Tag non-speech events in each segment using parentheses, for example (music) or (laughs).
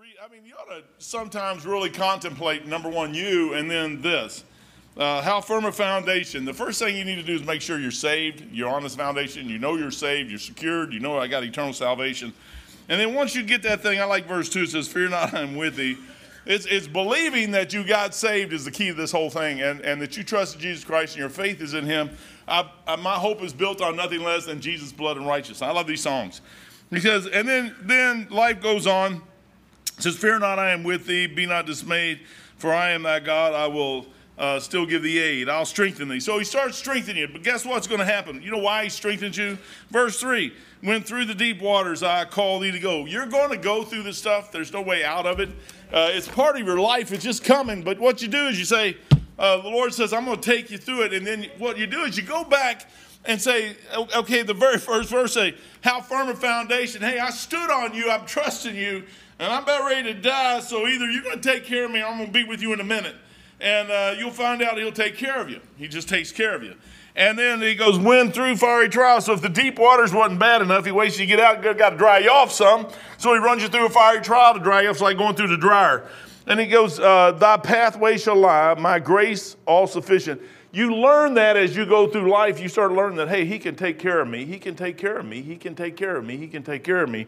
I mean, you ought to sometimes really contemplate number one, you, and then this. Uh, how firm a foundation? The first thing you need to do is make sure you're saved. You're on this foundation. You know you're saved. You're secured. You know I got eternal salvation. And then once you get that thing, I like verse 2, it says, Fear not, (laughs) I'm with thee. It's, it's believing that you got saved is the key to this whole thing and, and that you trust in Jesus Christ and your faith is in him. I, I, my hope is built on nothing less than Jesus' blood and righteousness. I love these songs. Because, and then, then life goes on. It says, Fear not, I am with thee. Be not dismayed, for I am thy God. I will uh, still give thee aid. I'll strengthen thee. So he starts strengthening you. But guess what's going to happen? You know why he strengthens you? Verse 3 When through the deep waters I call thee to go. You're going to go through this stuff. There's no way out of it. Uh, it's part of your life. It's just coming. But what you do is you say, uh, The Lord says, I'm going to take you through it. And then what you do is you go back and say, okay, the very first verse say, how firm a foundation. Hey, I stood on you. I'm trusting you. And I'm about ready to die. So either you're going to take care of me or I'm going to be with you in a minute and uh, you'll find out he'll take care of you. He just takes care of you. And then he goes, win through fiery trials. So if the deep waters wasn't bad enough, he waits till you get out, got to dry you off some. So he runs you through a fiery trial to dry you off. Like going through the dryer. And he goes, uh, thy pathway shall lie, my grace all sufficient. You learn that as you go through life. You start learning that, hey, he can take care of me. He can take care of me. He can take care of me. He can take care of me.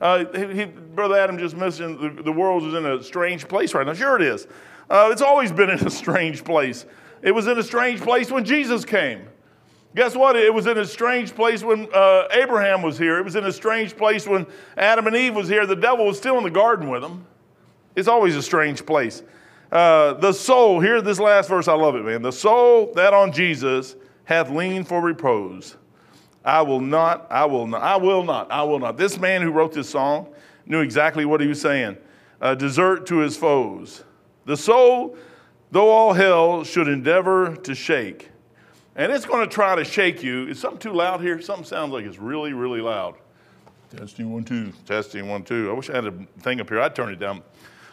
Uh, he, Brother Adam just mentioned the, the world is in a strange place right now. Sure it is. Uh, it's always been in a strange place. It was in a strange place when Jesus came. Guess what? It was in a strange place when uh, Abraham was here. It was in a strange place when Adam and Eve was here. The devil was still in the garden with them. It's always a strange place. Uh, the soul, here, this last verse, I love it, man. The soul that on Jesus hath leaned for repose. I will not, I will not, I will not, I will not. This man who wrote this song knew exactly what he was saying. Uh, desert to his foes. The soul, though all hell, should endeavor to shake. And it's going to try to shake you. Is something too loud here? Something sounds like it's really, really loud. Testing one, two. Testing one, two. I wish I had a thing up here. I'd turn it down.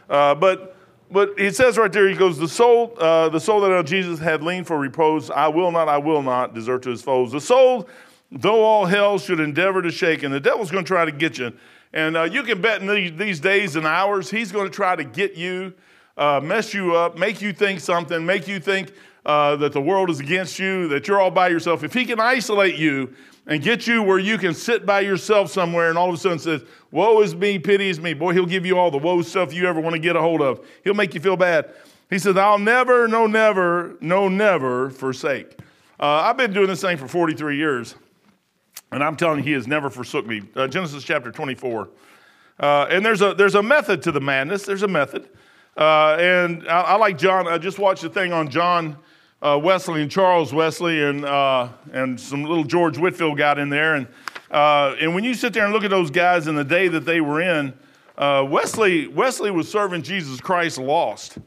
Uh, but but he says right there, he goes, the soul, uh, the soul that Jesus had leaned for repose, I will not, I will not desert to his foes. The soul, though all hell should endeavor to shake, and the devil's going to try to get you. And uh, you can bet in these, these days and hours, he's going to try to get you uh, mess you up, make you think something, make you think uh, that the world is against you, that you're all by yourself, if he can isolate you and get you where you can sit by yourself somewhere and all of a sudden says, Woe is me, pity is me, boy, he'll give you all the woe stuff you ever want to get a hold of. He'll make you feel bad. He says, I'll never, no, never, no, never forsake. Uh, I've been doing this thing for 43 years, and I'm telling you, he has never forsook me. Uh, Genesis chapter 24. Uh, and there's a, there's a method to the madness, there's a method. Uh, and I, I, like John. I just watched a thing on John uh, Wesley and Charles Wesley, and uh, and some little George Whitefield got in there. And uh, and when you sit there and look at those guys in the day that they were in, Wesley Wesley was serving Jesus Christ lost.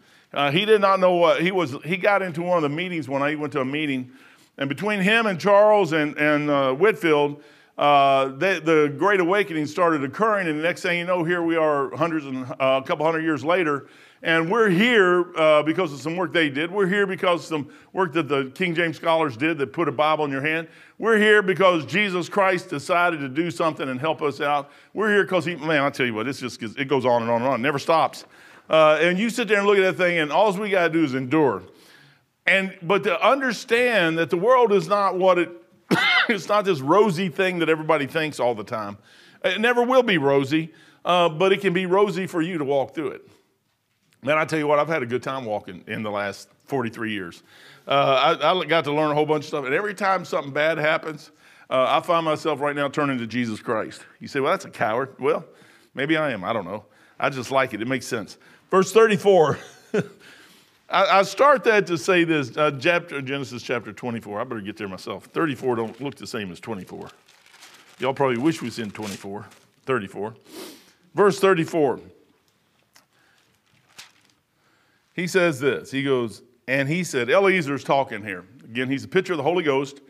He did not know what he was. He got into one of the meetings when I went to a meeting, and between him and Charles and and Whitefield. Uh, they, the Great Awakening started occurring, and the next thing you know, here we are, hundreds and uh, a couple hundred years later, and we're here uh, because of some work they did. We're here because of some work that the King James scholars did that put a Bible in your hand. We're here because Jesus Christ decided to do something and help us out. We're here because he, man, I tell you what, it's just, it goes on and on and on, it never stops. Uh, and you sit there and look at that thing, and all we got to do is endure. And, but to understand that the world is not what it, (coughs) it's not this rosy thing that everybody thinks all the time. It never will be rosy, uh, but it can be rosy for you to walk through it. Man, I tell you what, I've had a good time walking in the last 43 years. Uh, I, I, got to learn a whole bunch of stuff, and every time something bad happens, uh, I find myself right now turning to Jesus Christ. You say, well, that's a coward. Well, maybe I am. I don't know. I just like it. It makes sense. Verse 34. (laughs) I, I, start that to say this uh, chapter, Genesis chapter 24. I better get there myself. 34 don't look the same as 24. Y'all probably wish we was in 24. 34. Verse 34. he says this. He goes, and he said, Eliezer's talking here. Again, he's a picture of the Holy Ghost.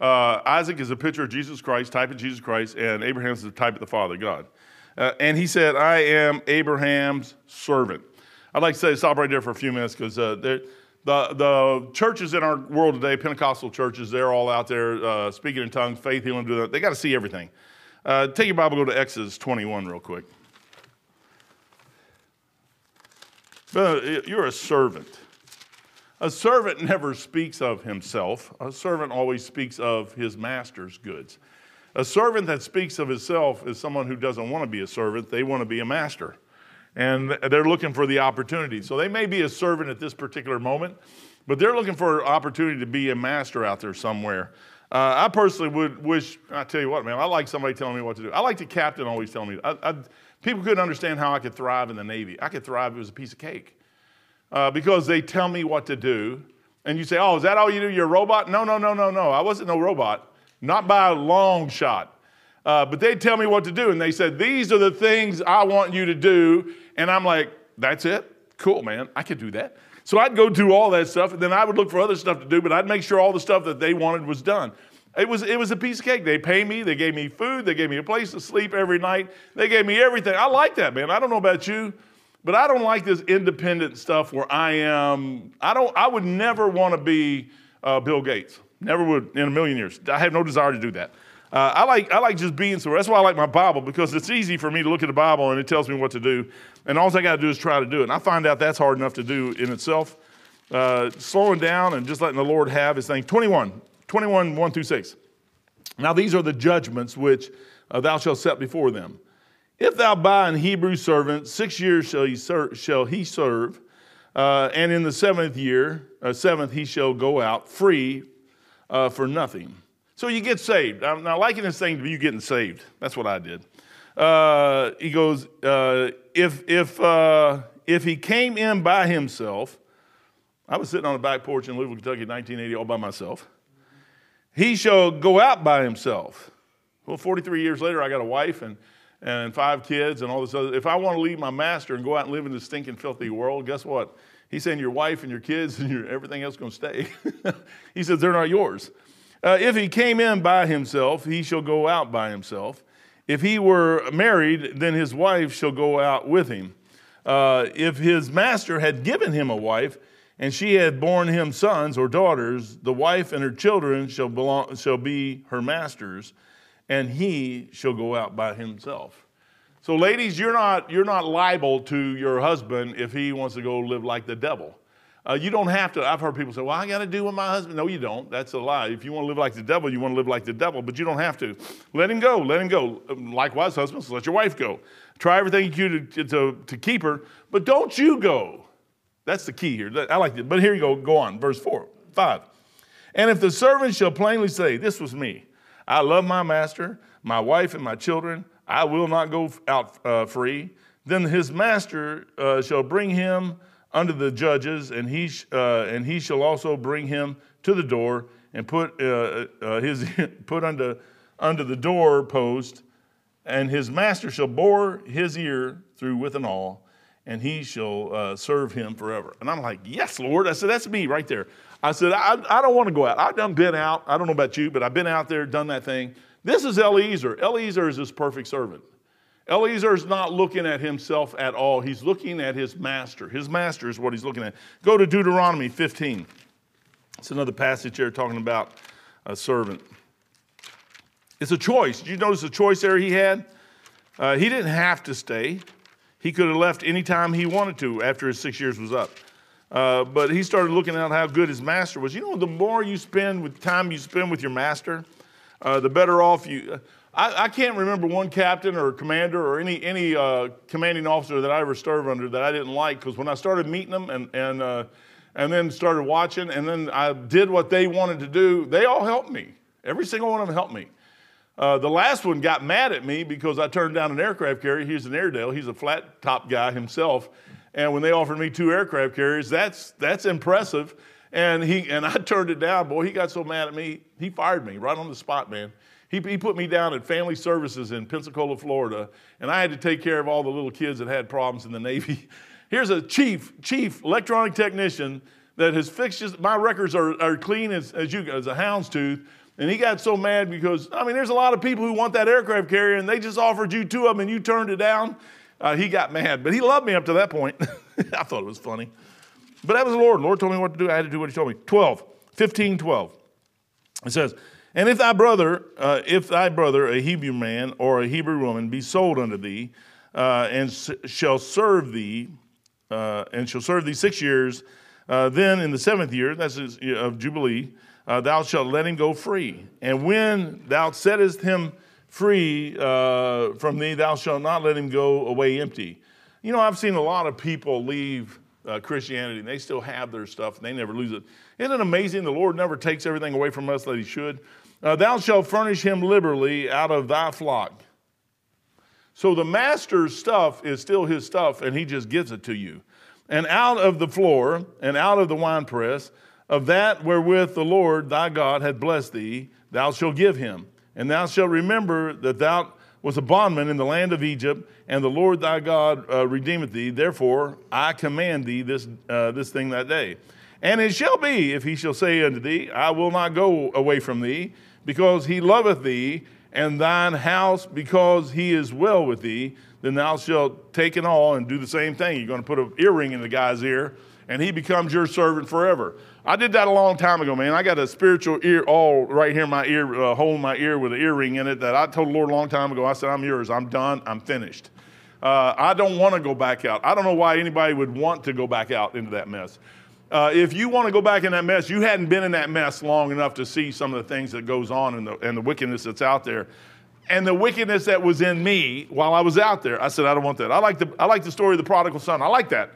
Uh, Isaac is a picture of Jesus Christ, type of Jesus Christ, and Abraham is the type of the Father, God. Uh, and he said, I am Abraham's servant. I'd like to say, stop right there for a few minutes because uh, the, the churches in our world today, Pentecostal churches, they're all out there uh, speaking in tongues, faith healing, do that. They got to see everything. Uh, take your Bible, go to Exodus 21 real quick. But you're a servant. A servant never speaks of himself. A servant always speaks of his master's goods. A servant that speaks of himself is someone who doesn't want to be a servant, they want to be a master. And they're looking for the opportunity. So they may be a servant at this particular moment, but they're looking for an opportunity to be a master out there somewhere. Uh, I personally would wish, I tell you what, man, I like somebody telling me what to do. I like the captain always telling me. I, I, people couldn't understand how I could thrive in the Navy. I could thrive, it was a piece of cake. Uh, because they tell me what to do. And you say, oh, is that all you do? You're a robot? No, no, no, no, no. I wasn't no robot, not by a long shot. Uh, but they'd tell me what to do. And they said, these are the things I want you to do. And I'm like, that's it? Cool, man. I could do that. So I'd go do all that stuff, and then I would look for other stuff to do, but I'd make sure all the stuff that they wanted was done. It was, it was a piece of cake. They pay me, they gave me food, they gave me a place to sleep every night, they gave me everything. I like that, man. I don't know about you, but I don't like this independent stuff where I am, I don't, I would never want to be uh, Bill Gates. Never would in a million years. I have no desire to do that. Uh, I, like, I like just being so. That's why I like my Bible because it's easy for me to look at the Bible and it tells me what to do. And all I got to do is try to do it. And I find out that's hard enough to do in itself. Uh, slowing down and just letting the Lord have his thing. 21, 21, 1 through 6. Now these are the judgments which uh, thou shalt set before them. If thou buy an Hebrew servant, six years shall he, ser- shall he serve, uh, and in the seventh year, uh, seventh, he shall go out free uh, for nothing. So you get saved. I'm now liking this thing to you getting saved. That's what I did. Uh, he goes, uh, if, if, uh, if he came in by himself, I was sitting on the back porch in Louisville, Kentucky in 1980 all by myself. He shall go out by himself. Well, 43 years later, I got a wife and, and five kids and all this other. If I want to leave my master and go out and live in this stinking, filthy world, guess what? He's saying your wife and your kids (laughs) and your, everything else going to stay. (laughs) he says they're not yours. Uh, if he came in by himself, he shall go out by himself. If he were married, then his wife shall go out with him. Uh, if his master had given him a wife, and she had borne him sons or daughters, the wife and her children shall, belong, shall be her master's, and he shall go out by himself. So, ladies, you're not, you're not liable to your husband if he wants to go live like the devil. Uh, you don't have to. I've heard people say, well, I got to do with my husband. No, you don't. That's a lie. If you want to live like the devil, you want to live like the devil, but you don't have to. Let him go. Let him go. Likewise, husbands, let your wife go. Try everything you can to, to, to keep her, but don't you go. That's the key here. I like it. But here you go. Go on. Verse 4, 5. And if the servant shall plainly say, This was me, I love my master, my wife, and my children, I will not go out uh, free, then his master uh, shall bring him unto the judges, and he, uh, and he shall also bring him to the door and put, uh, uh, his, (laughs) put unto, unto the door post, and his master shall bore his ear through with an awl, and he shall uh, serve him forever. And I'm like, yes, Lord. I said, that's me right there. I said, I, I don't want to go out. I've done been out. I don't know about you, but I've been out there, done that thing. This is Eliezer. Eliezer is his perfect servant. Eliezer is not looking at himself at all. He's looking at his master. His master is what he's looking at. Go to Deuteronomy 15. It's another passage here talking about a servant. It's a choice. Did you notice the choice there he had? Uh, he didn't have to stay. He could have left anytime he wanted to after his six years was up. Uh, but he started looking at how good his master was. You know, the more you spend with time you spend with your master, uh, the better off you. I, I, can't remember one captain or commander or any, any uh, commanding officer that I ever served under that I didn't like because when I started meeting them and, and, uh, and then started watching and then I did what they wanted to do, they all helped me. Every single one of them helped me. Uh, the last one got mad at me because I turned down an aircraft carrier. He's an Airedale. He's a flat top guy himself. And when they offered me two aircraft carriers, that's, that's impressive. And, he, and I (laughs) turned it down. Boy, he got so mad at me, he fired me right on the spot, man. He, he put me down at Family Services in Pensacola, Florida, and I had to take care of all the little kids that had problems in the (laughs) Navy. Here's a chief, chief electronic technician that has fixed just, my records are, are clean as, as, you, as a hound's tooth. And he got so mad because, I mean, there's a lot of people who want that aircraft carrier and they just offered you two of them and you turned it down. Uh, he got mad, but he loved me up to that point. (laughs) I thought it was funny. But that was the Lord. The Lord told me what to do. I had to do what he told me. 12, 15, 12. It says, and if thy brother, uh, if thy brother, a Hebrew man or a Hebrew woman, be sold unto thee, uh, and s- shall serve thee uh, and shall serve thee six years. Uh, then in the seventh year, that's of Jubilee, uh, thou shalt let him go free. And when thou settest him free uh, from thee, thou shalt not let him go away empty. You know, I've seen a lot of people leave uh, Christianity and they still have their stuff and they never lose it. Isn't it amazing? The Lord never takes everything away from us that he should. Uh, thou shalt furnish him liberally out of thy flock. So the master's stuff is still his stuff and he just gives it to you. And out of the floor and out of the winepress of that wherewith the Lord thy God hath blessed thee, thou shalt give him. And thou shalt remember that thou was a bondman in the land of Egypt, and the Lord thy God uh, redeemeth thee. Therefore, I command thee this, uh, this thing that day. And it shall be, if he shall say unto thee, I will not go away from thee, because he loveth thee, and thine house, because he is well with thee, then thou shalt take it all and do the same thing. You're going to put an earring in the guy's ear, and he becomes your servant forever. I did that a long time ago, man. I got a spiritual ear all right here in my ear, uh, hole in my ear with an earring in it that I told the Lord a long time ago. I said, I'm yours. I'm done. I'm finished. Uh, I don't want to go back out. I don't know why anybody would want to go back out into that mess. Uh, if you want to go back in that mess, you hadn't been in that mess long enough to see some of the things that goes on and the, and the wickedness that's out there. And the wickedness that was in me while I was out there, I said, I don't want that. I like the, I like the story of the prodigal son. I like that.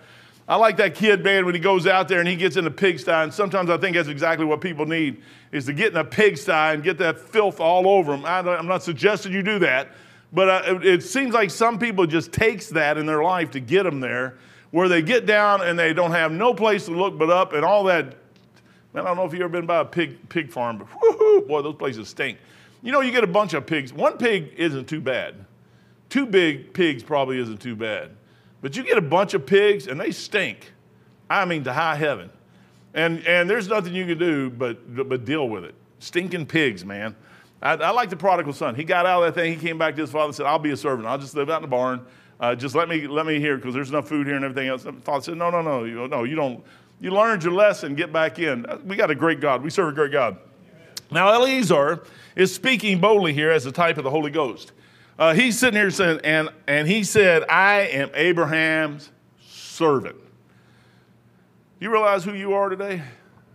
I like that kid, man, when he goes out there and he gets in a pigsty. And sometimes I think that's exactly what people need is to get in a pigsty and get that filth all over them. I am not suggesting you do that, but uh, it seems like some people just takes that in their life to get them there, where they get down and they don't have no place to look but up and all that. Man, I don't know if you've ever been by a pig, pig farm, but whoo, boy, those places stink. You know, you get a bunch of pigs. One pig isn't too bad. Two big pigs probably isn't too bad. But you get a bunch of pigs and they stink. I mean, to high heaven. And, and there's nothing you can do but, but deal with it. Stinking pigs, man. I, I like the prodigal son. He got out of that thing. He came back to his father and said, I'll be a servant. I'll just live out in the barn. Uh, just let me, let me hear because there's enough food here and everything else. The father said, No, no, no. You, no, you don't. You learned your lesson. Get back in. Uh, we got a great God. We serve a great God. Amen. Now, Eliezer is speaking boldly here as a type of the Holy Ghost. Uh, he's sitting here saying, and, and he said, I am Abraham's servant. Do you realize who you are today?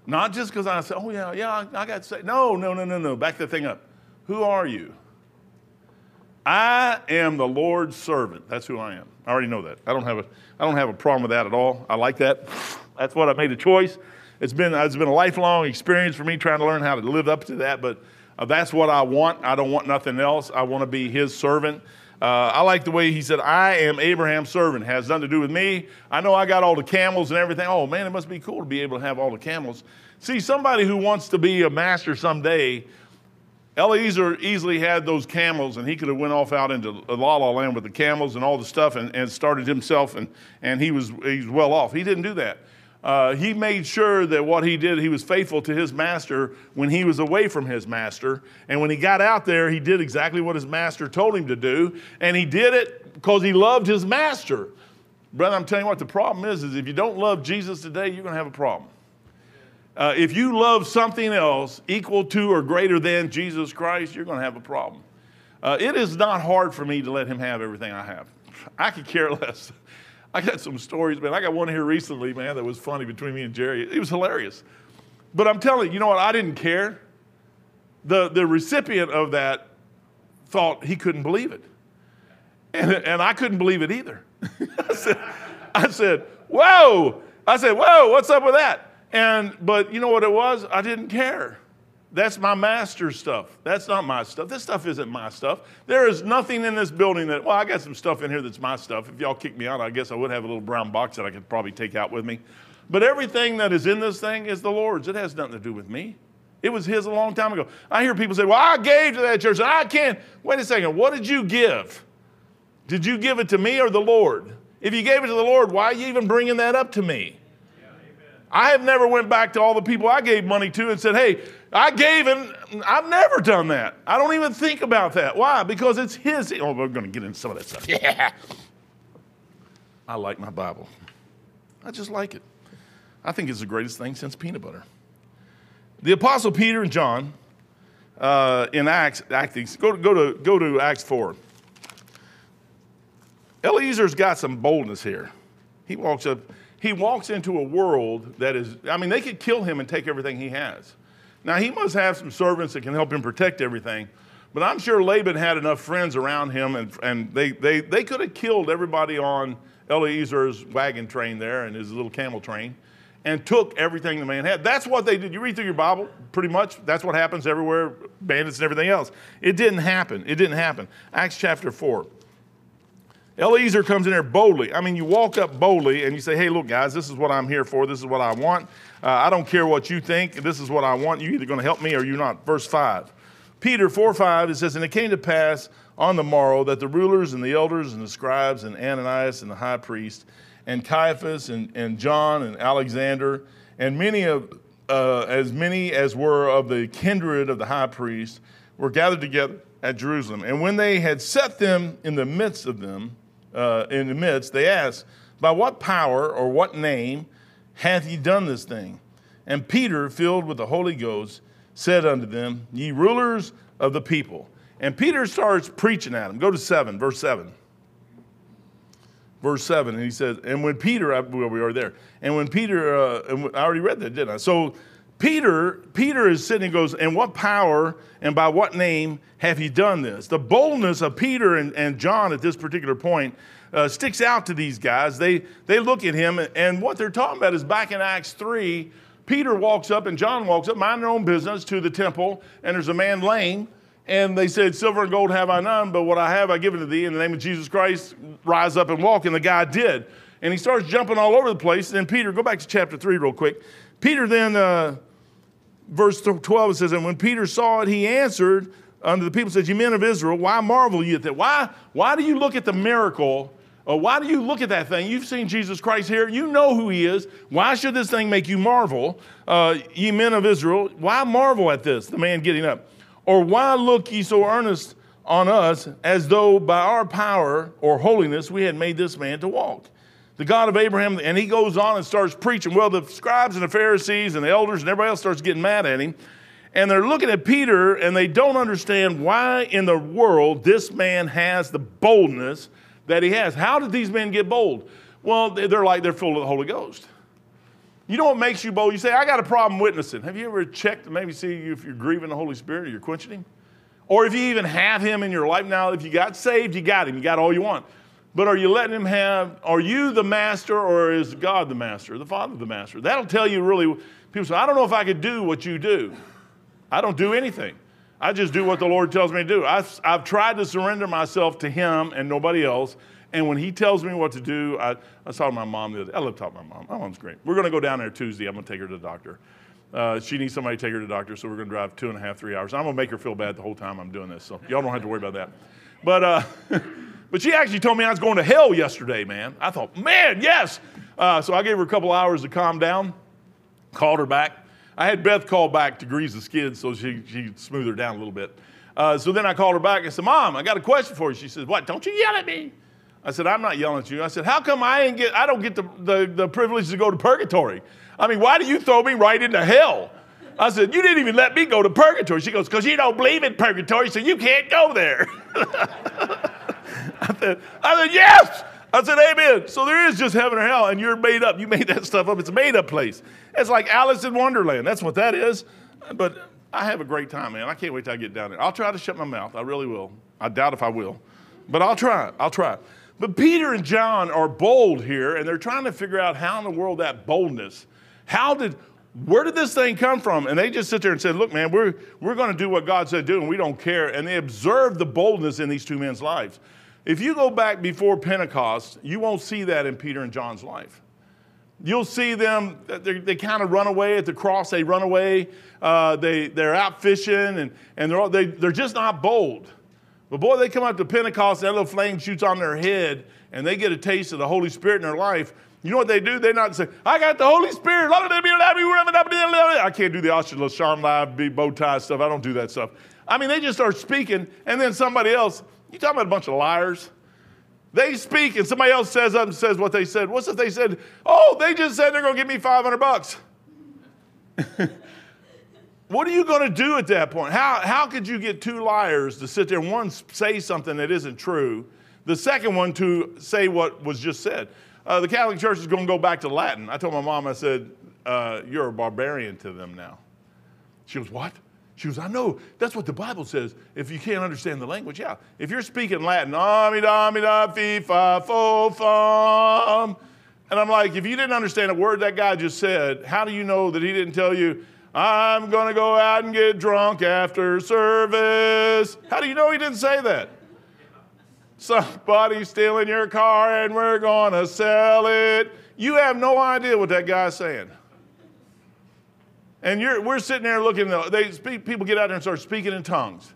Not just because I said, oh, yeah, yeah, I, I got to say, no, no, no, no, no. Back the thing up. Who are you? I am the Lord's servant. That's who I am. I already know that. I don't have a, I don't have a problem with that at all. I like that. That's what I made a choice. It's been, it's been a lifelong experience for me trying to learn how to live up to that, but uh, that's what I want. I don't want nothing else. I want to be his servant. Uh, I like the way he said, I am Abraham's servant. It has nothing to do with me. I know I got all the camels and everything. Oh, man, it must be cool to be able to have all the camels. See, somebody who wants to be a master someday, Eliezer easily had those camels, and he could have went off out into La La Land with the camels and all the stuff and, and started himself, and, and he, was, he was well off. He didn't do that uh, he made sure that what he did, he was faithful to his master when he was away from his master. And when he got out there, he did exactly what his master told him to do. And he did it because he loved his master. Brother, I'm telling you what, the problem is, is if you don't love Jesus today, you're going to have a problem. Uh, if you love something else equal to or greater than Jesus Christ, you're going to have a problem. Uh, it is not hard for me to let him have everything I have. (laughs) I could care less. (laughs) I got some stories, man. I got one here recently, man, that was funny between me and Jerry. It was hilarious. But I'm telling you, you know what? I didn't care. The, the recipient of that thought he couldn't believe it. And, and I couldn't believe it either. (laughs) I, said, I said, whoa. I said, whoa, what's up with that? And, but you know what it was? I didn't care. That's my master's stuff. That's not my stuff. This stuff isn't my stuff. There is nothing in this building that, well, I got some stuff in here that's my stuff. If y'all kick me out, I guess I would have a little brown box that I could probably take out with me. But everything that is in this thing is the Lord's. It has nothing to do with me. It was His a long time ago. I hear people say, well, I gave to that church and I can't. Wait a second. What did you give? Did you give it to me or the Lord? If you gave it to the Lord, why are you even bringing that up to me? I have never went back to all the people I gave money to and said, hey, I gave and I've never done that. I don't even think about that. Why? Because it's his. Oh, we're going to get into some of that stuff. Yeah. I like my Bible. I just like it. I think it's the greatest thing since peanut butter. The Apostle Peter and John uh, in Acts, Acts go, to, go, to, go to Acts 4. Eliezer's got some boldness here. He walks up, he walks into a world that is, I mean, they could kill him and take everything he has. Now, he must have some servants that can help him protect everything, but I'm sure Laban had enough friends around him, and, and they, they, they could have killed everybody on Eliezer's wagon train there and his little camel train and took everything the man had. That's what they did. You read through your Bible, pretty much, that's what happens everywhere, bandits and everything else. It didn't happen. It didn't happen. Acts chapter 4. Eliezer comes in there boldly. I mean, you walk up boldly and you say, hey, look, guys, this is what I'm here for. This is what I want. Uh, I don't care what you think. This is what I want. You're either going to help me or you're not. Verse 5. Peter 4 5, it says, And it came to pass on the morrow that the rulers and the elders and the scribes and Ananias and the high priest and Caiaphas and, and John and Alexander and many of, uh, as many as were of the kindred of the high priest were gathered together at Jerusalem. And when they had set them in the midst of them, uh, in the midst, they asked, By what power or what name hath he done this thing? And Peter, filled with the Holy Ghost, said unto them, Ye rulers of the people. And Peter starts preaching at them. Go to 7, verse 7. Verse 7, and he says, And when Peter, well, we are there. And when Peter, uh, and I already read that, didn't I? So Peter, Peter is sitting and goes, And what power and by what name have you done this? The boldness of Peter and, and John at this particular point uh, sticks out to these guys. They, they look at him, and what they're talking about is back in Acts 3, Peter walks up and John walks up, mind their own business, to the temple, and there's a man lame. And they said, Silver and gold have I none, but what I have I give to thee. In the name of Jesus Christ, rise up and walk. And the guy did. And he starts jumping all over the place. And then Peter, go back to chapter 3 real quick. Peter then, uh, verse 12, it says, And when Peter saw it, he answered unto the people, said, Ye men of Israel, why marvel ye at that? Why, why do you look at the miracle uh, why do you look at that thing? You've seen Jesus Christ here. You know who he is. Why should this thing make you marvel, uh, ye men of Israel? Why marvel at this, the man getting up? Or why look ye so earnest on us as though by our power or holiness we had made this man to walk? The God of Abraham, and he goes on and starts preaching. Well, the scribes and the Pharisees and the elders and everybody else starts getting mad at him. And they're looking at Peter and they don't understand why in the world this man has the boldness that he has. How did these men get bold? Well, they're like they're full of the Holy Ghost. You know what makes you bold? You say, I got a problem witnessing. Have you ever checked to maybe see if you're grieving the Holy Spirit or you're quenching him? Or if you even have him in your life now, if you got saved, you got him. You got all you want. But are you letting him have, are you the master or is God the master, the Father the master? That'll tell you really, people say, I don't know if I could do what you do. I don't do anything. I just do what the Lord tells me to do. I've, I've tried to surrender myself to Him and nobody else. And when He tells me what to do, I, I saw my mom the other day. I love talking to my mom. My mom's great. We're going to go down there Tuesday. I'm going to take her to the doctor. Uh, she needs somebody to take her to the doctor, so we're going to drive two and a half, three hours. I'm going to make her feel bad the whole time I'm doing this, so y'all don't have to worry about that. But, uh, (laughs) but she actually told me I was going to hell yesterday, man. I thought, man, yes. Uh, so I gave her a couple hours to calm down, called her back. I had Beth call back to grease the skids so she, she'd smooth her down a little bit. Uh, so then I called her back and said, Mom, I got a question for you. She said, What? Don't you yell at me. I said, I'm not yelling at you. I said, How come I, ain't get, I don't get the, the, the privilege to go to purgatory? I mean, why do you throw me right into hell? I said, You didn't even let me go to purgatory. She goes, Because you don't believe in purgatory, so you can't go there. (laughs) I, said, I said, Yes. I said, Amen. So there is just heaven or hell, and you're made up. You made that stuff up. It's a made up place. It's like Alice in Wonderland. That's what that is. But I have a great time, man. I can't wait till I get down there. I'll try to shut my mouth. I really will. I doubt if I will. But I'll try. I'll try. But Peter and John are bold here, and they're trying to figure out how in the world that boldness, how did, where did this thing come from? And they just sit there and said, look, man, we're, we're going to do what God said to do, and we don't care. And they observed the boldness in these two men's lives. If you go back before Pentecost, you won't see that in Peter and John's life. You'll see them, they kind of run away at the cross, they run away, uh, they, they're out fishing, and, and they're, all, they, they're just not bold. But boy, they come up to Pentecost, that little flame shoots on their head, and they get a taste of the Holy Spirit in their life. You know what they do? They not say, I got the Holy Spirit. I can't do the Ashla Sharm Live bow tie stuff. I don't do that stuff. I mean, they just start speaking, and then somebody else, you talking about a bunch of liars? They speak and somebody else says up and says what they said. What's if they said, oh, they just said they're going to give me 500 bucks? (laughs) what are you going to do at that point? How, how could you get two liars to sit there and one say something that isn't true, the second one to say what was just said? Uh, the Catholic Church is going to go back to Latin. I told my mom, I said, uh, You're a barbarian to them now. She goes, What? She goes, I know. That's what the Bible says. If you can't understand the language, yeah. If you're speaking Latin, and I'm like, if you didn't understand a word that guy just said, how do you know that he didn't tell you, I'm going to go out and get drunk after service? How do you know he didn't say that? Somebody's stealing your car and we're going to sell it. You have no idea what that guy's saying. And we're sitting there looking, they speak, people get out there and start speaking in tongues.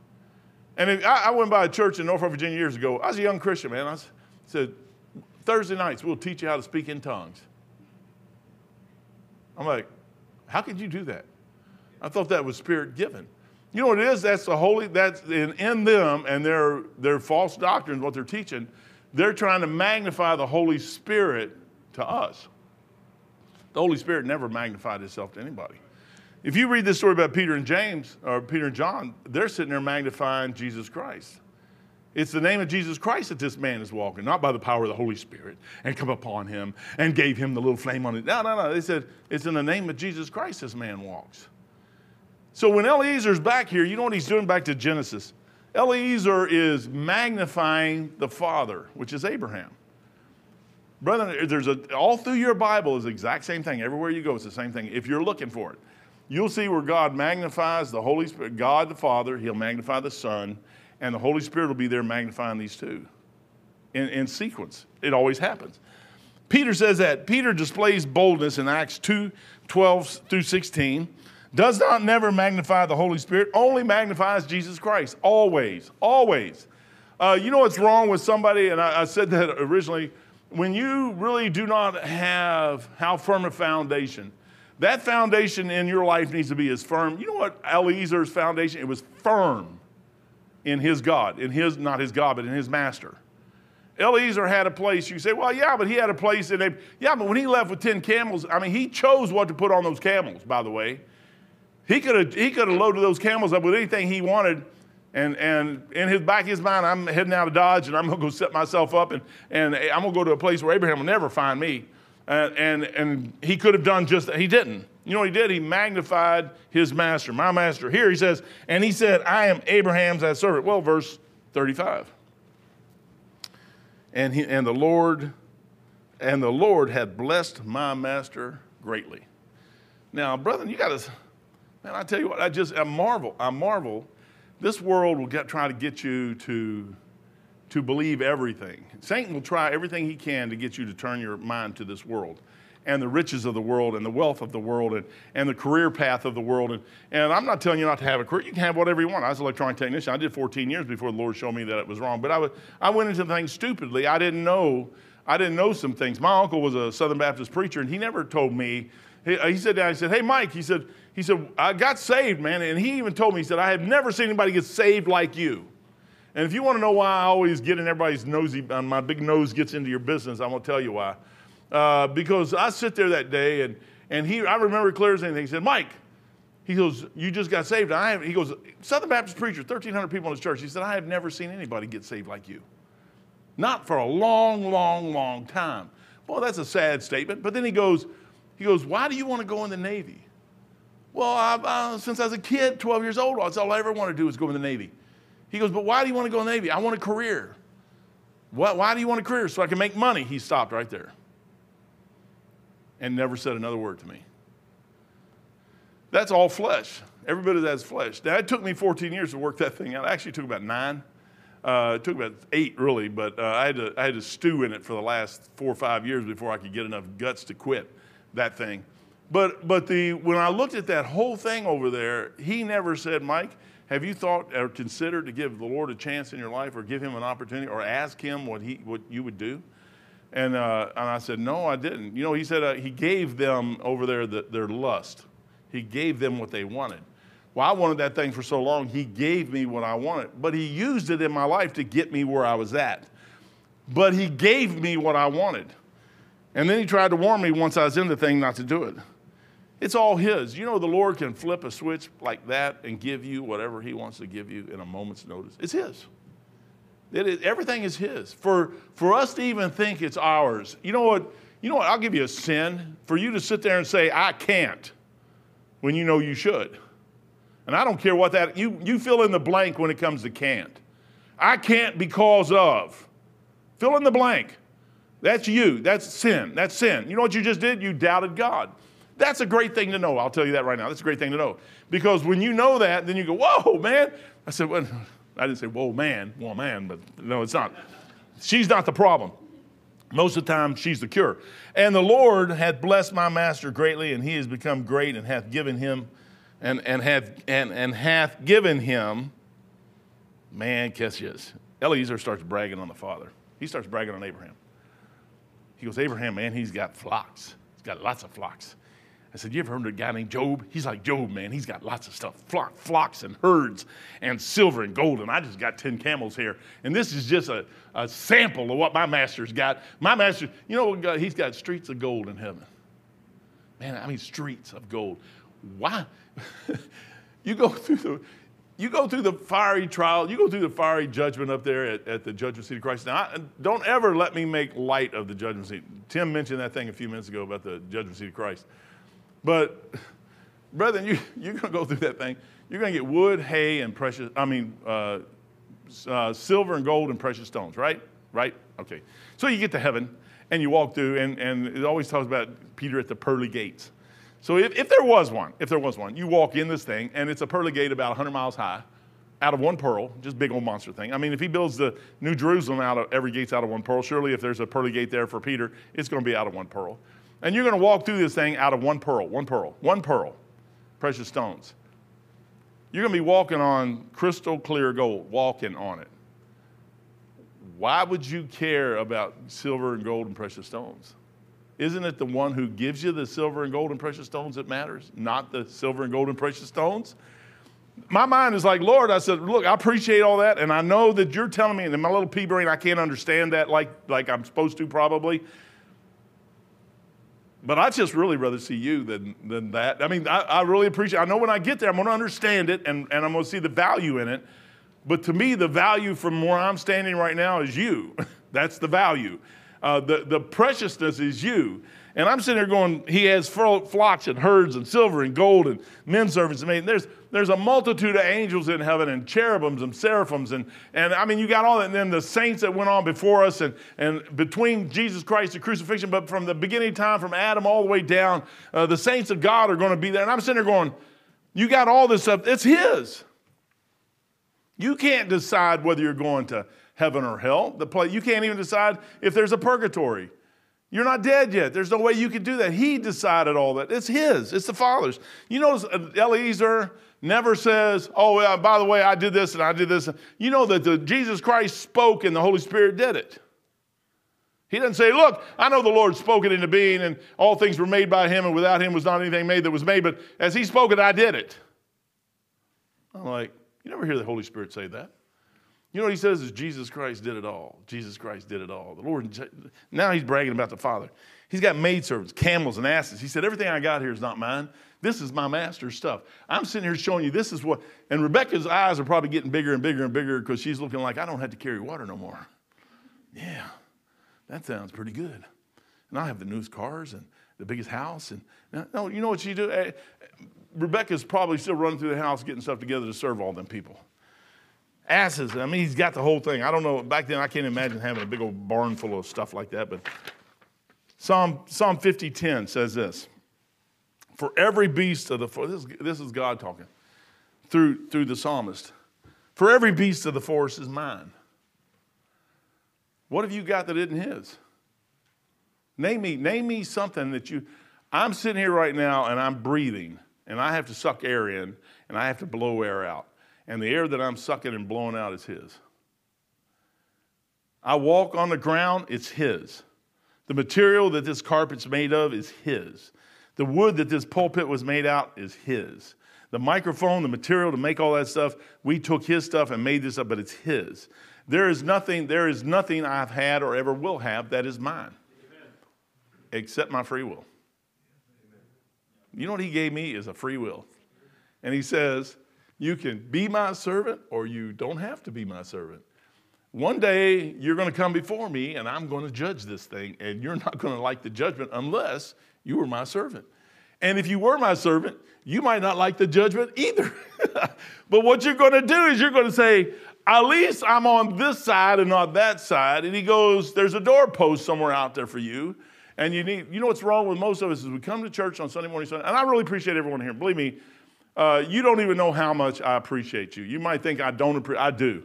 And if, I, I, went by a church in Norfolk, Virginia years ago. I was a young Christian, man. I said, Thursday nights, we'll teach you how to speak in tongues. I'm like, how could you do that? I thought that was spirit given. You know what it is? That's the holy, that's in, in them and their, their false doctrines, what they're teaching. They're trying to magnify the Holy Spirit to us. The Holy Spirit never magnified itself to anybody. If you read this story about Peter and James, or Peter and John, they're sitting there magnifying Jesus Christ. It's the name of Jesus Christ that this man is walking, not by the power of the Holy Spirit, and come upon him and gave him the little flame on it. No, no, no. They said, it's in the name of Jesus Christ this man walks. So when Eliezer's back here, you know what he's doing back to Genesis? Eliezer is magnifying the Father, which is Abraham. Brother, there's a, all through your Bible is the exact same thing. Everywhere you go, it's the same thing. If you're looking for it, you'll see where God magnifies the Holy Spirit, God the Father, He'll magnify the Son, and the Holy Spirit will be there magnifying these two in, in sequence. It always happens. Peter says that. Peter displays boldness in Acts 2 12 through 16 does not never magnify the Holy Spirit, only magnifies Jesus Christ. Always, always. Uh, you know what's wrong with somebody, and I, I, said that originally, when you really do not have how firm a foundation, that foundation in your life needs to be as firm. You know what Eliezer's foundation? It was firm in his God, in his, not his God, but in his master. Eliezer had a place. You say, well, yeah, but he had a place in a, yeah, but when he left with 10 camels, I mean, he chose what to put on those camels, by the way. He could have he could have loaded those camels up with anything he wanted, and and in his back of his mind, I'm heading out of Dodge, and I'm gonna go set myself up, and and I'm gonna go to a place where Abraham will never find me, and and, and he could have done just that. He didn't. You know what he did? He magnified his master, my master. Here he says, and he said, I am Abraham's as servant. Well, verse 35. And he and the Lord, and the Lord had blessed my master greatly. Now, brother, you got to Man, I tell you what, I just I marvel. I marvel. This world will get, try to get you to, to believe everything. Satan will try everything he can to get you to turn your mind to this world and the riches of the world and the wealth of the world and, and the career path of the world. And, and I'm not telling you not to have a career. You can have whatever you want. I was an electronic technician. I did 14 years before the Lord showed me that it was wrong. But I, was, I went into things stupidly. I didn't know. I didn't know some things. My uncle was a Southern Baptist preacher, and he never told me. He, uh, he said, I said, hey, Mike, he said, he said, I got saved, man. And he even told me, he said, I have never seen anybody get saved like you. And if you want to know why I always get in everybody's nosy, uh, my big nose gets into your business, I'm going to tell you why. Uh, because I sit there that day and, and he, I remember clear as anything. He said, Mike, he goes, you just got saved. I have, he goes, Southern Baptist preacher, 1,300 people in his church. He said, I have never seen anybody get saved like you. Not for a long, long, long time. Well, that's a sad statement. But then he goes, he goes, why do you want to go in the Navy? Well, I, since I was a kid, 12 years old, that's all I ever wanted to do was go in the Navy. He goes, But why do you want to go in the Navy? I want a career. Why, why do you want a career? So I can make money. He stopped right there and never said another word to me. That's all flesh. Everybody that's flesh. Now, it took me 14 years to work that thing out. It actually took about nine. Uh, it took about eight, really, but uh, I, had to, I had to stew in it for the last four or five years before I could get enough guts to quit that thing. But, but the, when I looked at that whole thing over there, he never said, Mike, have you thought or considered to give the Lord a chance in your life or give him an opportunity or ask him what, he, what you would do? And, uh, and I said, no, I didn't. You know, he said uh, he gave them over there the, their lust. He gave them what they wanted. Well, I wanted that thing for so long, he gave me what I wanted. But he used it in my life to get me where I was at. But he gave me what I wanted. And then he tried to warn me once I was in the thing not to do it. It's all His. You know, the Lord can flip a switch like that and give you whatever He wants to give you in a moment's notice. It's His. It, everything is His. For, for us to even think it's ours, you know what? You know what? I'll give you a sin for you to sit there and say, I can't, when you know you should. And I don't care what that, you, you fill in the blank when it comes to can't. I can't because of. Fill in the blank. That's you. That's sin. That's sin. You know what you just did? You doubted God. That's a great thing to know. I'll tell you that right now. That's a great thing to know. Because when you know that, then you go, whoa, man. I said, well, (laughs) I didn't say, whoa, man, whoa, man, but no, it's not. She's not the problem. Most of the time, she's the cure. And the Lord hath blessed my master greatly, and he has become great and hath given him, and, and, hath, and, and hath given him, man, catch this. Eliezer starts bragging on the father. He starts bragging on Abraham. He goes, Abraham, man, he's got flocks. He's got lots of flocks. I said, You ever heard of a guy named Job? He's like Job, man. He's got lots of stuff flock, flocks and herds and silver and gold. And I just got 10 camels here. And this is just a, a sample of what my master's got. My master, you know, he's got streets of gold in heaven. Man, I mean, streets of gold. Why? (laughs) you go through the. You go through the fiery trial, you go through the fiery judgment up there at, at the judgment seat of Christ. Now, I, don't ever let me make light of the judgment seat. Tim mentioned that thing a few minutes ago about the judgment seat of Christ. But, brethren, you, (laughs) you're going to go through that thing. You're going to get wood, hay, and precious, I mean, uh, uh, silver and gold and precious stones, right? Right? Okay. So you get to heaven and you walk through, and, and it always talks about Peter at the pearly gates. So if, if there was one, if there was one, you walk in this thing, and it's a pearly gate about 100 miles high, out of one pearl, just big old monster thing. I mean, if he builds the New Jerusalem out of every gate's out of one pearl, surely if there's a pearly gate there for Peter, it's going to be out of one pearl. And you're going to walk through this thing out of one pearl, one pearl, one pearl, precious stones. You're going to be walking on crystal clear gold, walking on it. Why would you care about silver and gold and precious stones? Isn't it the one who gives you the silver and gold and precious stones that matters, not the silver and gold and precious stones? My mind is like, Lord, I said, look, I appreciate all that, and I know that you're telling me, and in my little pea brain, I can't understand that like, like I'm supposed to probably. But I just really rather see you than, than that. I mean, I, I really appreciate I know when I get there, I'm going to understand it and, and I'm going to see the value in it. But to me, the value from where I'm standing right now is you. (laughs) That's the value. Uh, the, the preciousness is you. And I'm sitting there going, He has flocks and herds and silver and gold and men servants. I mean, there's, there's a multitude of angels in heaven and cherubims and seraphims. And, and I mean, you got all that. And then the saints that went on before us and, and between Jesus Christ and crucifixion, but from the beginning of time, from Adam all the way down, uh, the saints of God are going to be there. And I'm sitting there going, You got all this stuff. It's His. You can't decide whether you're going to heaven or hell. The place, you can't even decide if there's a purgatory. You're not dead yet. There's no way you could do that. He decided all that. It's his, it's the Father's. You notice uh, Eliezer never says, Oh, yeah, by the way, I did this and I did this. You know that the, Jesus Christ spoke and the Holy Spirit did it. He doesn't say, Look, I know the Lord spoke it into being and all things were made by him and without him was not anything made that was made, but as he spoke it, I did it. I'm like, You never hear the Holy Spirit say that. You know what he says is Jesus Christ did it all. Jesus Christ did it all. The Lord, now he's bragging about the Father. He's got maidservants, camels, and asses. He said, Everything I got here is not mine. This is my master's stuff. I'm sitting here showing you this is what, and Rebecca's eyes are probably getting bigger and bigger and bigger because she's looking like, I don't have to carry water no more. Yeah, that sounds pretty good. And I have the newest cars and the biggest house. And no, you know what she do? Eh, Rebecca's probably still running through the house getting stuff together to serve all them people asses. I mean, he's got the whole thing. I don't know. Back then, I can't imagine having a big old barn full of stuff like that. But Psalm Psalm 50:10 says this: For every beast of the forest, this, this is God talking through through the psalmist. For every beast of the forest is mine. What have you got that isn't his? Name me, name me something that you. I'm sitting here right now and I'm breathing, and I have to suck air in and I have to blow air out and the air that I'm sucking and blowing out is His. I walk on the ground, it's His. The material that this carpet's made of is His. The wood that this pulpit was made out is His. The microphone, the material to make all that stuff, we took His stuff and made this up, but it's His. There is nothing, there is nothing I've had or ever will have that is mine, Amen. except my free will. You know what He gave me is a free will. And He says, you can be my servant or you don't have to be my servant. one day you're going to come before me and I'm going to judge this thing, and you're not going to like the judgment unless you were my servant. And if you were my servant, you might not like the judgment either. (laughs) but what you're going to do is you're going to say, at least I'm on this side and not that side. And he goes, There's a doorpost somewhere out there for you. And you need, you know what's wrong with most of us is we come to church on Sunday morning, Sunday, and I really appreciate everyone here. Believe me, uh, you don't even know how much I appreciate you. You might think I don't appreciate, I do.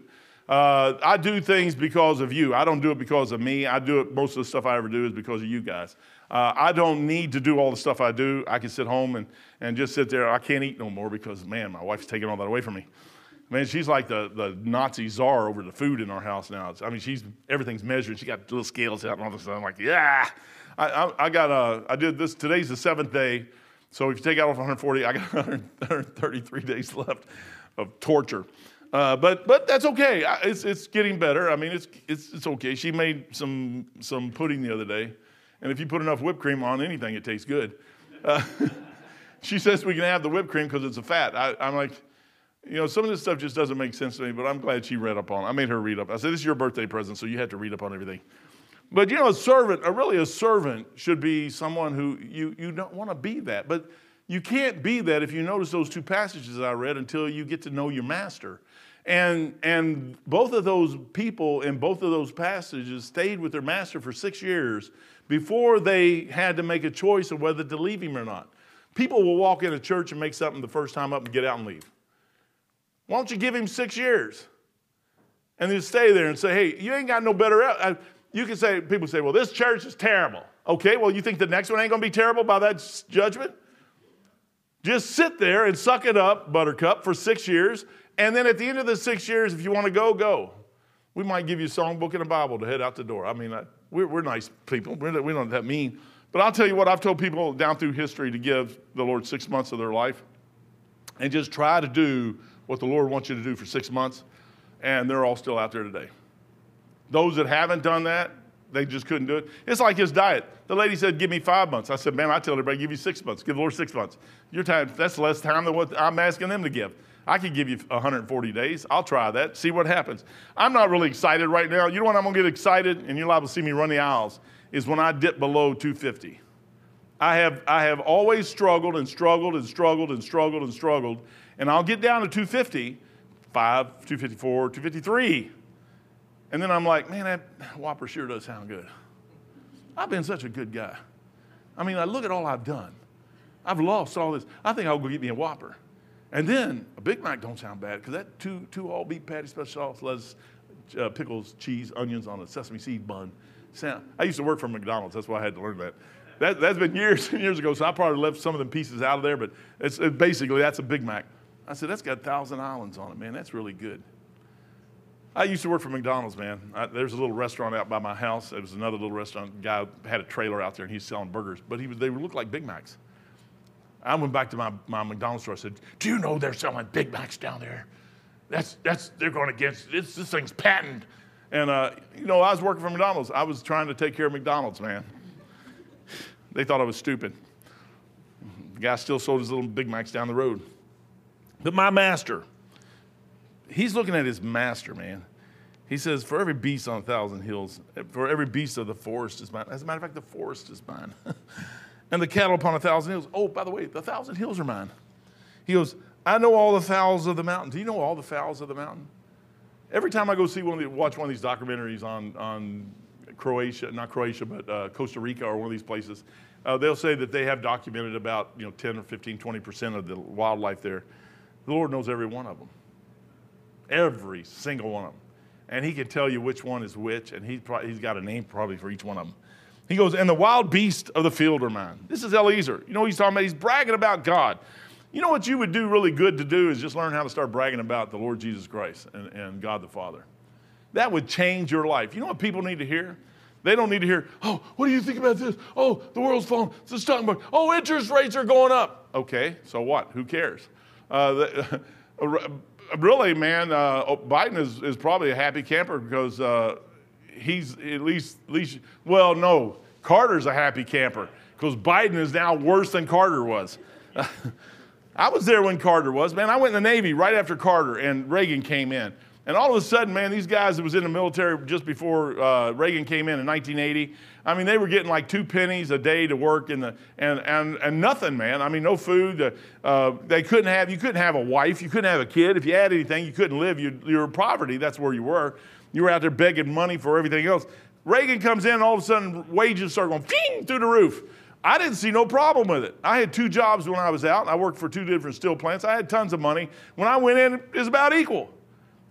Uh, I do things because of you. I don't do it because of me. I do it, most of the stuff I ever do is because of you guys. Uh, I don't need to do all the stuff I do. I can sit home and, and just sit there. I can't eat no more because, man, my wife's taking all that away from me. Man, she's like the, the Nazi czar over the food in our house now. It's, I mean, she's everything's measured. She got little scales out and all this stuff. I'm like, yeah. I, I, I got uh, I did this. Today's the seventh day, so if you take out 140, I got (laughs) 133 days left of torture. Uh, but but that's okay. It's it's getting better. I mean, it's it's it's okay. She made some some pudding the other day, and if you put enough whipped cream on anything, it tastes good. Uh, (laughs) she says we can have the whipped cream because it's a fat. I, I'm like, you know, some of this stuff just doesn't make sense to me. But I'm glad she read up on. it. I made her read up. I said, "This is your birthday present, so you had to read up on everything." But you know, a servant, really a servant, should be someone who you you don't want to be that, but you can't be that if you notice those two passages I read until you get to know your master. And, and both of those people in both of those passages stayed with their master for six years before they had to make a choice of whether to leave him or not. People will walk into church and make something the first time up and get out and leave. Why don't you give him six years? And then stay there and say, hey, you ain't got no better. Uh, you can say, people say, well, this church is terrible. Okay, well, you think the next one ain't gonna be terrible by that judgment? Just sit there and suck it up, buttercup, for six years and then at the end of the six years, if you want to go, go. We might give you a songbook and a Bible to head out the door. I mean, we're, we're nice people. We're, we don't that mean. But I'll tell you what, I've told people down through history to give the Lord six months of their life and just try to do what the Lord wants you to do for six months. And they're all still out there today. Those that haven't done that, they just couldn't do it. It's like his diet. The lady said, Give me five months. I said, Ma'am, I tell everybody, give you six months. Give the Lord six months. Your time, that's less time than what I'm asking them to give. I could give you 140 days. I'll try that, see what happens. I'm not really excited right now. You know what I'm going to get excited, and you're liable to see me run the aisles, is when I dip below 250. I have, I have always struggled and struggled and struggled and struggled and struggled, and I'll get down to 250, 5, 254, 253. And then I'm like, man, that Whopper sure does sound good. I've been such a good guy. I mean, I look at all I've done. I've lost all this. I think I'll go get me a Whopper. And then a Big Mac don't sound bad because that two, two all beef patty, special sauce, lettuce, uh, pickles, cheese, onions on a sesame seed bun. Sound, I used to work for McDonald's. That's why I had to learn that. that that's been years and years ago, so I probably left some of the pieces out of there, but it's, it, basically that's a Big Mac. I said, that's got Thousand Islands on it, man. That's really good. I used to work for McDonald's, man. I, there's a little restaurant out by my house. There was another little restaurant. guy had a trailer out there, and he's selling burgers, but he was, they looked like Big Macs. I went back to my, my McDonald's store. I said, Do you know they're selling Big Macs down there? That's, that's, they're going against, this, this thing's patent. And, uh, you know, I was working for McDonald's. I was trying to take care of McDonald's, man. They thought I was stupid. The guy still sold his little Big Macs down the road. But my master, he's looking at his master, man. He says, For every beast on a thousand hills, for every beast of the forest is mine. As a matter of fact, the forest is mine. (laughs) and the cattle upon a thousand hills. Oh, by the way, the thousand hills are mine. He goes, I know all the fowls of the mountain. Do you know all the fowls of the mountain? Every time I go see one of the, watch one of these documentaries on, on Croatia, not Croatia, but uh, Costa Rica or one of these places, uh, they'll say that they have documented about you know 10 or 15, 20% of the wildlife there. The Lord knows every one of them. Every single one of them. And he can tell you which one is which, and he he's got a name probably for each one of them. He goes, and the wild beasts of the field are mine. This is Eliezer. You know what he's talking about? He's bragging about God. You know what you would do really good to do is just learn how to start bragging about the Lord Jesus Christ and, and God the Father. That would change your life. You know what people need to hear? They don't need to hear, oh, what do you think about this? Oh, the world's falling. It's a stock market. Oh, interest rates are going up. Okay, so what? Who cares? Uh, the, (laughs) really, man, uh, Biden is, is probably a happy camper because uh, he's at least, at least, well, no, Carter's a happy camper because Biden is now worse than Carter was. (laughs) I was there when Carter was, man. I went in the Navy right after Carter and Reagan came in. And all of a sudden, man, these guys that was in the military just before uh, Reagan came in in 1980, I mean, they were getting like two pennies a day to work in the, and, and, and nothing, man. I mean, no food. Uh, they couldn't have, you couldn't have a wife. You couldn't have a kid. If you had anything, you couldn't live. You, you were in poverty. That's where you were. You were out there begging money for everything else. Reagan comes in, all of a sudden, wages start going ping through the roof. I didn't see no problem with it. I had two jobs when I was out. I worked for two different steel plants. I had tons of money. When I went in, it was about equal.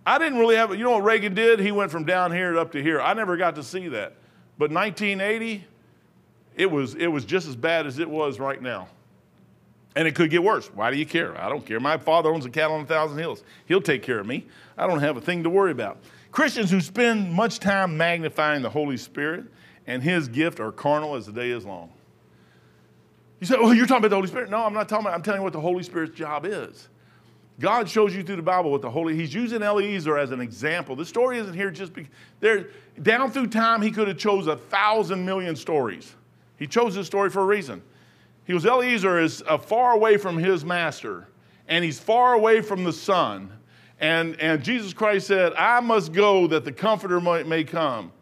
I didn't really have, you know what Reagan did? He went from down here up to here. I never got to see that. But 1980, it was, it was just as bad as it was right now. And it could get worse. Why do you care? I don't care. My father owns a cattle on a thousand hills. He'll take care of me. I don't have a thing to worry about. Christians who spend much time magnifying the Holy Spirit and his gift are carnal as the day is long. You say, well, you're talking about the Holy Spirit. No, I'm not talking about, I'm telling you what the Holy Spirit's job is. God shows you through the Bible what the Holy, he's using Eliezer as an example. The story isn't here just because, there, down through time, he could have chose a thousand million stories. He chose this story for a reason. He was, Eliezer is uh, far away from his master, and he's far away from the son. And, and Jesus Christ said, I must go that the Comforter may, may come.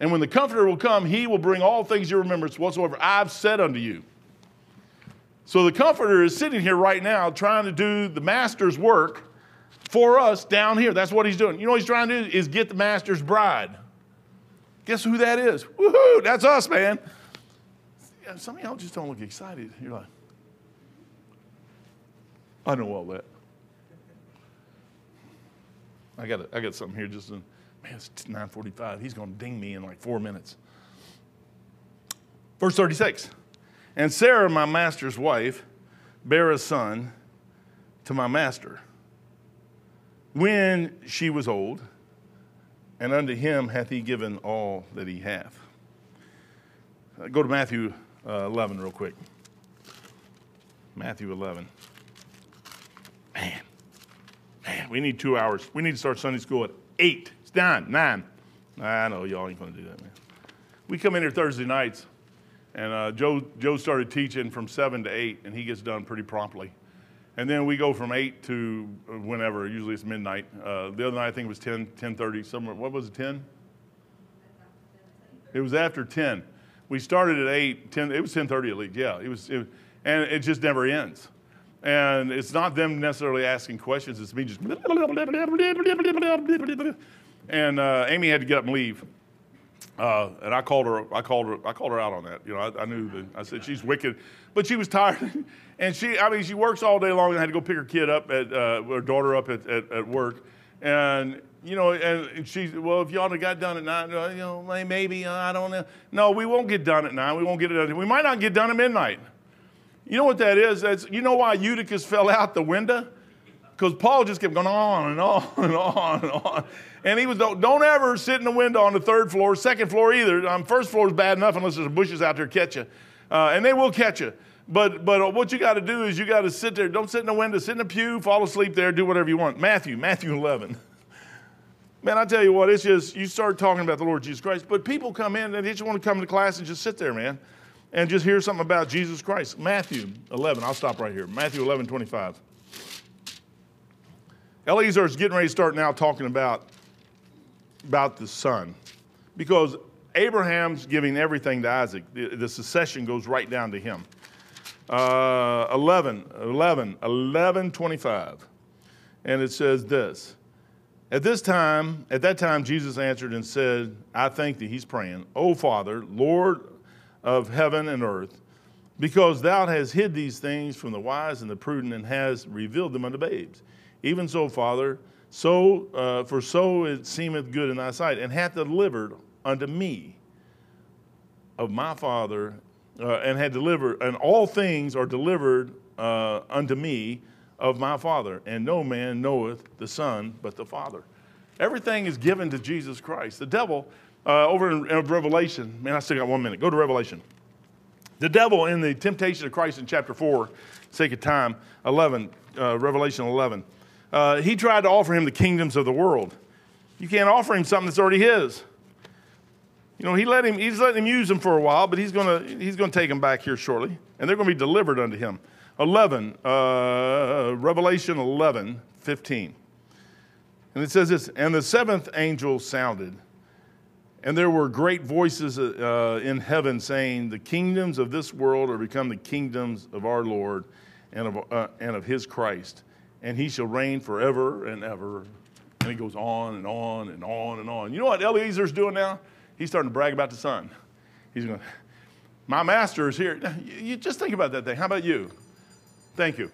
And when the Comforter will come, he will bring all things your remembrance whatsoever I've said unto you. So the Comforter is sitting here right now trying to do the Master's work for us down here. That's what he's doing. You know what he's trying to do is get the Master's bride. Guess who that is? Woohoo! That's us, man. Some of y'all just don't look excited. You're like, I know all that. I got I got something here. Just in, man, it's 9:45. He's going to ding me in like four minutes. Verse 36. And Sarah, my master's wife, bare a son to my master when she was old, and unto him hath he given all that he hath. Uh, go to Matthew uh, 11 real quick. Matthew 11. Man, man, we need two hours. We need to start Sunday school at 8. It's nine, 9. I know y'all ain't going to do that, man. We come in here Thursday nights and uh, Joe, Joe started teaching from 7 to 8, and he gets done pretty promptly. And then we go from 8 to whenever, usually it's midnight. Uh, the other night I think it was 10, 10.30, somewhere. What was it, 10? It was after 10. We started at 8, 10, it was 10.30 at least, yeah. It was, it, and it just never ends. And it's not them necessarily asking questions, it's me just. (laughs) And uh, Amy had to get up and leave. Uh, and I called her, I called her, I called her out on that. You know, I, I knew that. I said she's wicked, but she was (laughs) tired, and she, I mean, she works all day long. and I had to go pick her kid up at, uh, her daughter up at, at, at, work, and you know, and she, well, if y'all have got done at nine, you know, maybe uh, I don't know. No, we won't get done at nine. We won't get it done. We might not get done at midnight. You know what that is? That's you know why Eutychus fell out the window because Paul just kept going on and on and on and on. And he was, don't, don't ever sit in the window on the third floor, second floor either. Um, first floor is bad enough unless there's bushes out there catch you. Uh, and they will catch you. But, but what you got to do is you got to sit there. Don't sit in the window, sit in the pew, fall asleep there, do whatever you want. Matthew, Matthew 11. (laughs) Man, I tell you what, it's just, you start talking about the Lord Jesus Christ, but people come in and they just want to come to class and just sit there, man, and just hear something about Jesus Christ. Matthew 11, I'll stop right here. Matthew 11, 25. Eliezer is getting ready to start now talking about, about the son because Abraham's giving everything to Isaac. The, the succession goes right down to him. Uh, 11, 11, 11, 25. And it says this. At this time, at that time, Jesus answered and said, I thank thee, he's praying, O Father, Lord of heaven and earth, because thou hast hid these things from the wise and the prudent and hast revealed them unto babes. Even so, Father, so uh, for so it seemeth good in thy sight, and hath delivered unto me of my Father, uh, and had delivered, and all things are delivered uh, unto me of my Father, and no man knoweth the Son but the Father. Everything is given to Jesus Christ. The devil, uh, over in, in Revelation, man, I still got one minute. Go to Revelation. The devil in the temptation of Christ in chapter 4, sake of time, 11, uh, Revelation 11 uh, he tried to offer him the kingdoms of the world. You can't offer him something that's already his. You know, he let him, he's letting him use them for a while, but he's going to he's gonna take them back here shortly, and they're going to be delivered unto him. 11, uh, Revelation 11, 15. And it says this And the seventh angel sounded, and there were great voices uh, in heaven saying, The kingdoms of this world are become the kingdoms of our Lord and of, uh, and of his Christ, and he shall reign forever and ever. And he goes on and on and on and on. You know what Eliezer's doing now? He's starting to brag about the Son. He's going, My master is here. You just think about that thing. How about you? Thank you.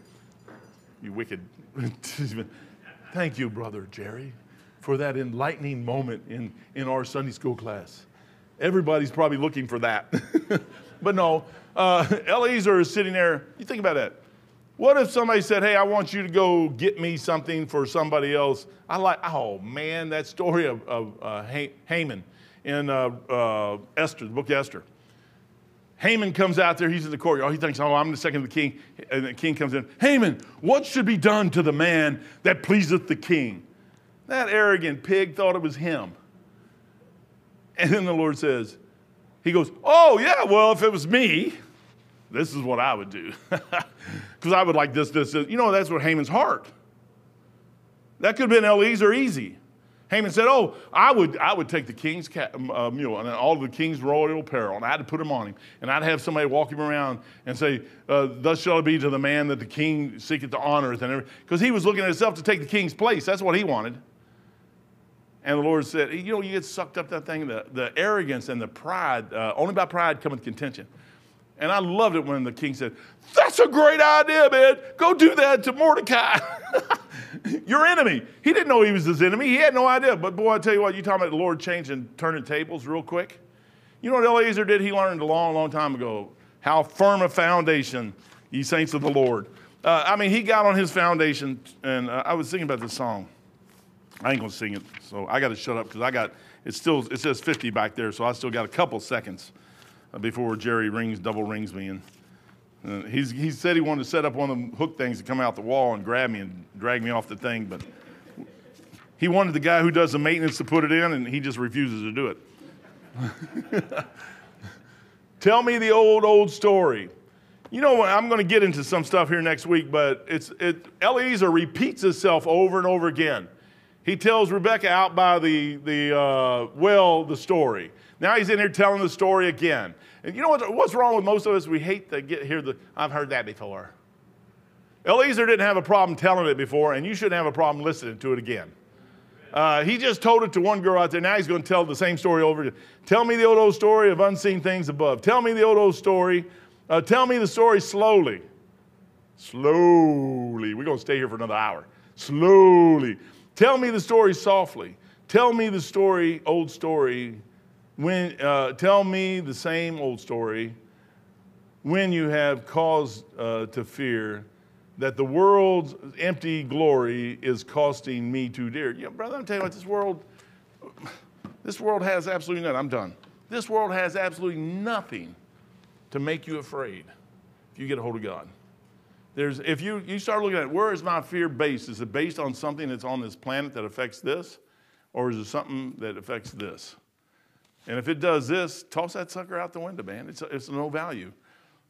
You wicked. (laughs) Thank you, Brother Jerry, for that enlightening moment in, in our Sunday school class. Everybody's probably looking for that. (laughs) but no, uh, (laughs) Eliezer is sitting there. You think about that. What if somebody said, Hey, I want you to go get me something for somebody else? I like, oh man, that story of, of uh, Haman in uh, uh, Esther, the book of Esther. Haman comes out there, he's in the courtyard. He thinks, oh, I'm the second of the king. And the king comes in, Haman, what should be done to the man that pleaseth the king? That arrogant pig thought it was him. And then the Lord says, He goes, Oh, yeah, well, if it was me, this is what I would do. (laughs) Because I would like this, this, this. You know, that's what Haman's heart. That could have been Eliezer easy. Haman said, Oh, I would, I would take the king's cat, um, uh, mule and all the king's royal apparel, and I'd put them on him. And I'd have somebody walk him around and say, uh, Thus shall it be to the man that the king seeketh to honor. Because he was looking at himself to take the king's place. That's what he wanted. And the Lord said, You know, you get sucked up that thing, the, the arrogance and the pride, uh, only by pride cometh contention. And I loved it when the king said, That's a great idea, man. Go do that to Mordecai. (laughs) Your enemy. He didn't know he was his enemy. He had no idea. But boy, I tell you what, you talking about the Lord changing, turning tables real quick. You know what Eliezer did? He learned a long, long time ago how firm a foundation, ye saints of the Lord. Uh, I mean, he got on his foundation, and uh, I was thinking about this song. I ain't gonna sing it, so I got to shut up because I got it. Still, it says 50 back there, so I still got a couple seconds. Before Jerry rings, double rings me. And uh, he said he wanted to set up one of them hook things to come out the wall and grab me and drag me off the thing, but he wanted the guy who does the maintenance to put it in, and he just refuses to do it. (laughs) Tell me the old, old story. You know, what? I'm going to get into some stuff here next week, but it's, it, Eliezer repeats itself over and over again. He tells Rebecca out by the, the uh, well the story. Now he's in here telling the story again. And you know what, what's wrong with most of us? We hate to get hear the, I've heard that before. Eliezer didn't have a problem telling it before, and you shouldn't have a problem listening to it again. Uh, he just told it to one girl out there. Now he's going to tell the same story over. Tell me the old old story of unseen things above. Tell me the old old story. Uh, tell me the story slowly. Slowly. We're going to stay here for another hour. Slowly. Tell me the story softly. Tell me the story, old story, when, uh, tell me the same old story when you have cause uh, to fear that the world's empty glory is costing me too dear. You know, brother, I'm telling you what, this world, this world has absolutely nothing. I'm done. This world has absolutely nothing to make you afraid if you get a hold of God. There's, if you, you start looking at where is my fear based? Is it based on something that's on this planet that affects this? Or is it something that affects this? And if it does this, toss that sucker out the window, man. It's, it's no value.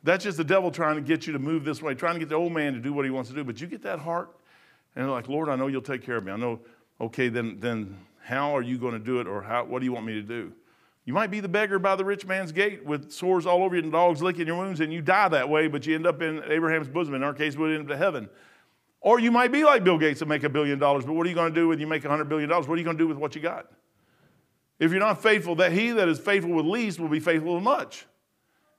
That's just the devil trying to get you to move this way, trying to get the old man to do what he wants to do. But you get that heart, and like, Lord, I know you'll take care of me. I know, okay, then, then how are you going to do it, or how, what do you want me to do? You might be the beggar by the rich man's gate with sores all over you and dogs licking your wounds, and you die that way, but you end up in Abraham's bosom. In our case, we end up to heaven. Or you might be like Bill Gates and make a billion dollars, but what are you going to do when you make a hundred billion dollars? What are you going to do with what you got? If you're not faithful, that he that is faithful with least will be faithful with much.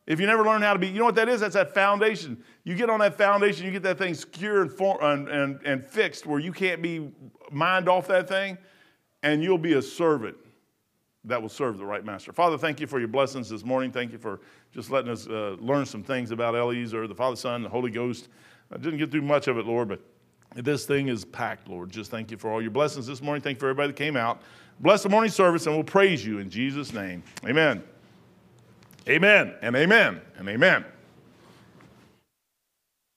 If you never learn how to be, you know what that is? That's that foundation. You get on that foundation, you get that thing secure and, for, and, and, and fixed where you can't be mind off that thing, and you'll be a servant that will serve the right master. Father, thank you for your blessings this morning. Thank you for just letting us uh, learn some things about Eliezer, the Father, Son, the Holy Ghost. I didn't get through much of it, Lord, but this thing is packed, Lord. Just thank you for all your blessings this morning. Thank you for everybody that came out. Bless the morning service, and we'll praise you in Jesus' name. Amen. Amen, and amen, and amen.